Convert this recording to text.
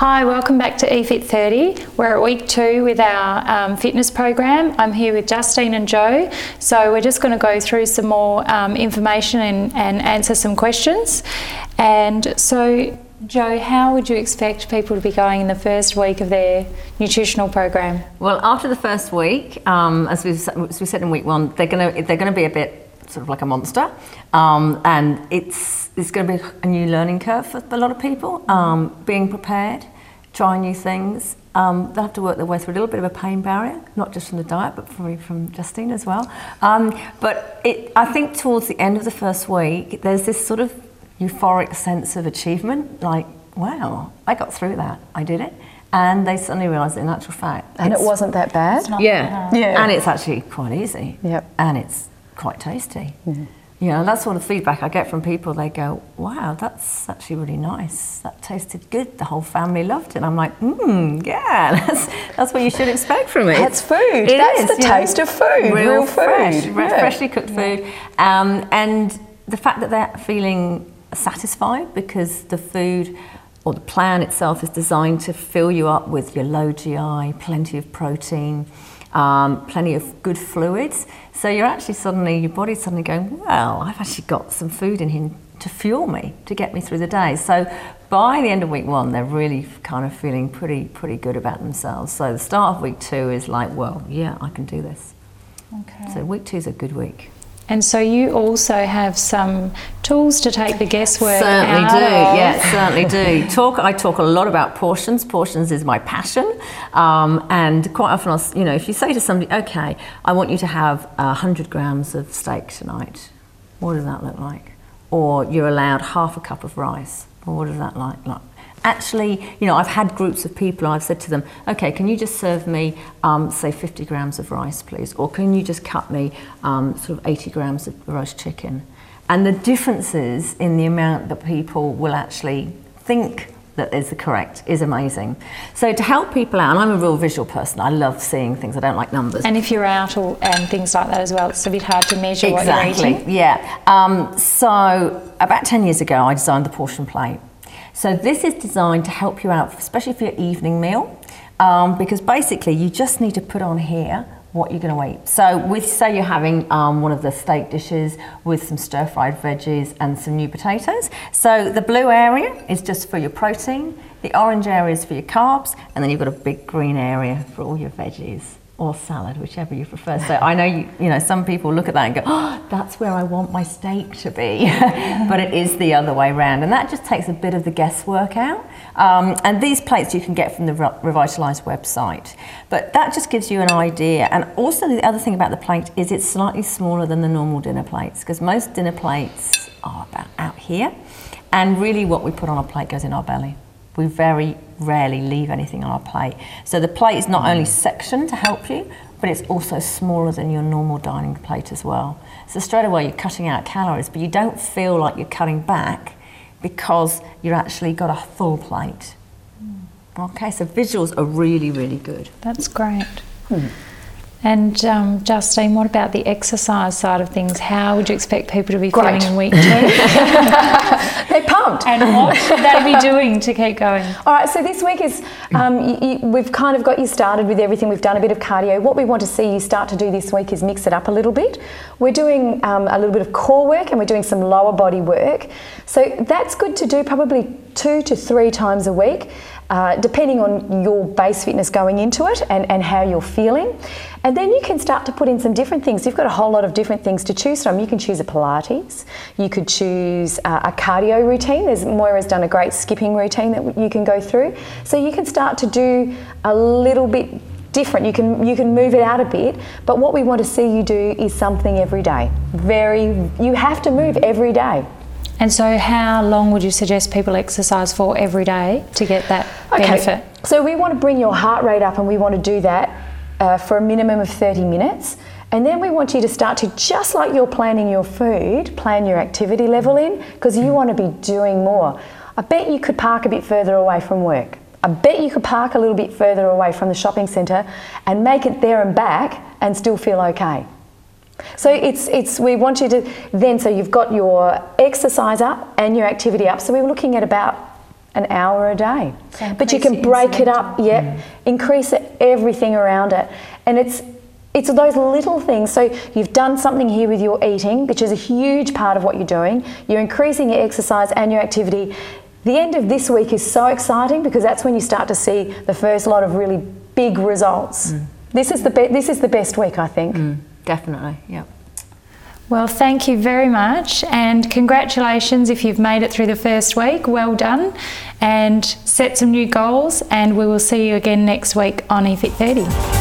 Hi, welcome back to eFit 30. We're at week two with our um, fitness program. I'm here with Justine and Joe. So we're just going to go through some more um, information and, and answer some questions. And so, Joe, how would you expect people to be going in the first week of their nutritional program? Well, after the first week, um, as, we as we said in week one, they're going to they're going to be a bit sort of like a monster, um, and it's it's going to be a new learning curve for a lot of people. Um, being prepared, trying new things. Um, they'll have to work their way through a little bit of a pain barrier, not just from the diet, but from, from Justine as well. Um, but it, I think towards the end of the first week, there's this sort of euphoric sense of achievement, like, wow, I got through that, I did it. And they suddenly realise in actual fact. And it wasn't that bad? Yeah. yeah. And it's actually quite easy. Yep. And it's quite tasty. Mm-hmm. You know, that's sort of feedback I get from people. They go, wow, that's actually really nice. That tasted good. The whole family loved it. And I'm like, mmm, yeah, that's, that's what you should expect from it. That's food. It that's is, the taste know? of food. Real, real fresh, food. Yeah. freshly cooked food. Um, and the fact that they're feeling satisfied because the food or the plan itself is designed to fill you up with your low GI, plenty of protein, um, plenty of good fluids. So you're actually suddenly, your body's suddenly going, well, I've actually got some food in here to fuel me, to get me through the day. So by the end of week one, they're really kind of feeling pretty, pretty good about themselves. So the start of week two is like, well, yeah, I can do this. Okay. So week two is a good week. And so you also have some tools to take the guesswork certainly out do. of. Yes, certainly do. Talk. I talk a lot about portions. Portions is my passion, um, and quite often, I'll, you know, if you say to somebody, "Okay, I want you to have hundred grams of steak tonight," what does that look like? Or you're allowed half a cup of rice. Well, what does that like? Like actually, you know, I've had groups of people, I've said to them, okay, can you just serve me, um, say, 50 grams of rice, please? Or can you just cut me um, sort of 80 grams of roast chicken? And the differences in the amount that people will actually think that is the correct is amazing. So to help people out, and I'm a real visual person, I love seeing things, I don't like numbers. And if you're out or, and things like that as well, it's a bit hard to measure exactly, what you're eating. Yeah. Um, so about 10 years ago, I designed the portion plate. So this is designed to help you out, especially for your evening meal, um, because basically you just need to put on here what you're going to eat. So with say you're having um, one of the steak dishes with some stir fried veggies and some new potatoes. So the blue area is just for your protein, the orange area is for your carbs, and then you've got a big green area for all your veggies or salad, whichever you prefer. So I know you, you know some people look at that and go, "Oh, that's where I want my steak to be," but it is the other way around, and that just takes a bit of the guesswork out. Um, and these plates you can get from the Revitalize website, but that just gives you an idea. And also the other thing about the plate is it's slightly smaller than the normal dinner plates because most dinner plates are about out here, and really what we put on a plate goes in our belly we very rarely leave anything on our plate. So the plate is not only sectioned to help you, but it's also smaller than your normal dining plate as well. So straight away you're cutting out calories, but you don't feel like you're cutting back because you've actually got a full plate. Okay, so visuals are really, really good. That's great. Hmm. And um, Justine, what about the exercise side of things? How would you expect people to be Great. feeling in week two? They're pumped. And what should they be doing to keep going? All right, so this week is, um, y- y- we've kind of got you started with everything. We've done a bit of cardio. What we want to see you start to do this week is mix it up a little bit. We're doing um, a little bit of core work and we're doing some lower body work. So that's good to do probably two to three times a week. Uh, depending on your base fitness going into it and, and how you're feeling. And then you can start to put in some different things. You've got a whole lot of different things to choose from. You can choose a Pilates, you could choose uh, a cardio routine. There's Moira's done a great skipping routine that you can go through. So you can start to do a little bit different. You can you can move it out a bit, but what we want to see you do is something every day. Very you have to move every day. And so, how long would you suggest people exercise for every day to get that Okay. benefit? So we want to bring your heart rate up and we want to do that uh, for a minimum of 30 minutes. And then we want you to start to, just like you're planning your food, plan your activity level in because you want to be doing more. I bet you could park a bit further away from work. I bet you could park a little bit further away from the shopping centre and make it there and back and still feel okay. So it's it's we want you to then so you've got your exercise up and your activity up. So we're looking at about an hour a day. So but you can break it up, yeah, increase it, everything around it. And it's it's those little things. So you've done something here with your eating, which is a huge part of what you're doing. You're increasing your exercise and your activity. The end of this week is so exciting because that's when you start to see the first lot of really big results. This is the be- this is the best week, I think. Definitely, yeah. Well, thank you very much, and congratulations if you've made it through the first week. Well done, and set some new goals. And we will see you again next week on eFit 30.